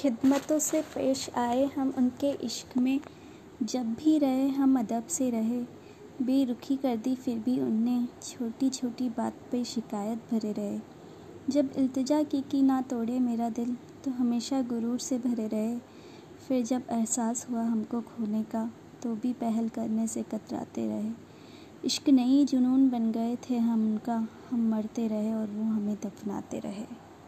खिदमतों से पेश आए, हम उनके इश्क में जब भी रहे, हम अदब से रहे। बेरुखी कर दी, फिर भी उनने छोटी छोटी बात पे शिकायत भरे रहे। जब इल्तिजा की कि ना तोड़े मेरा दिल तो हमेशा गुरूर से भरे रहे। फिर जब एहसास हुआ हमको खोने का तो भी पहल करने से कतराते रहे। इश्क नहीं, जुनून बन गए थे हम उनका, हम मरते रहे और वो हमें दफनाते रहे।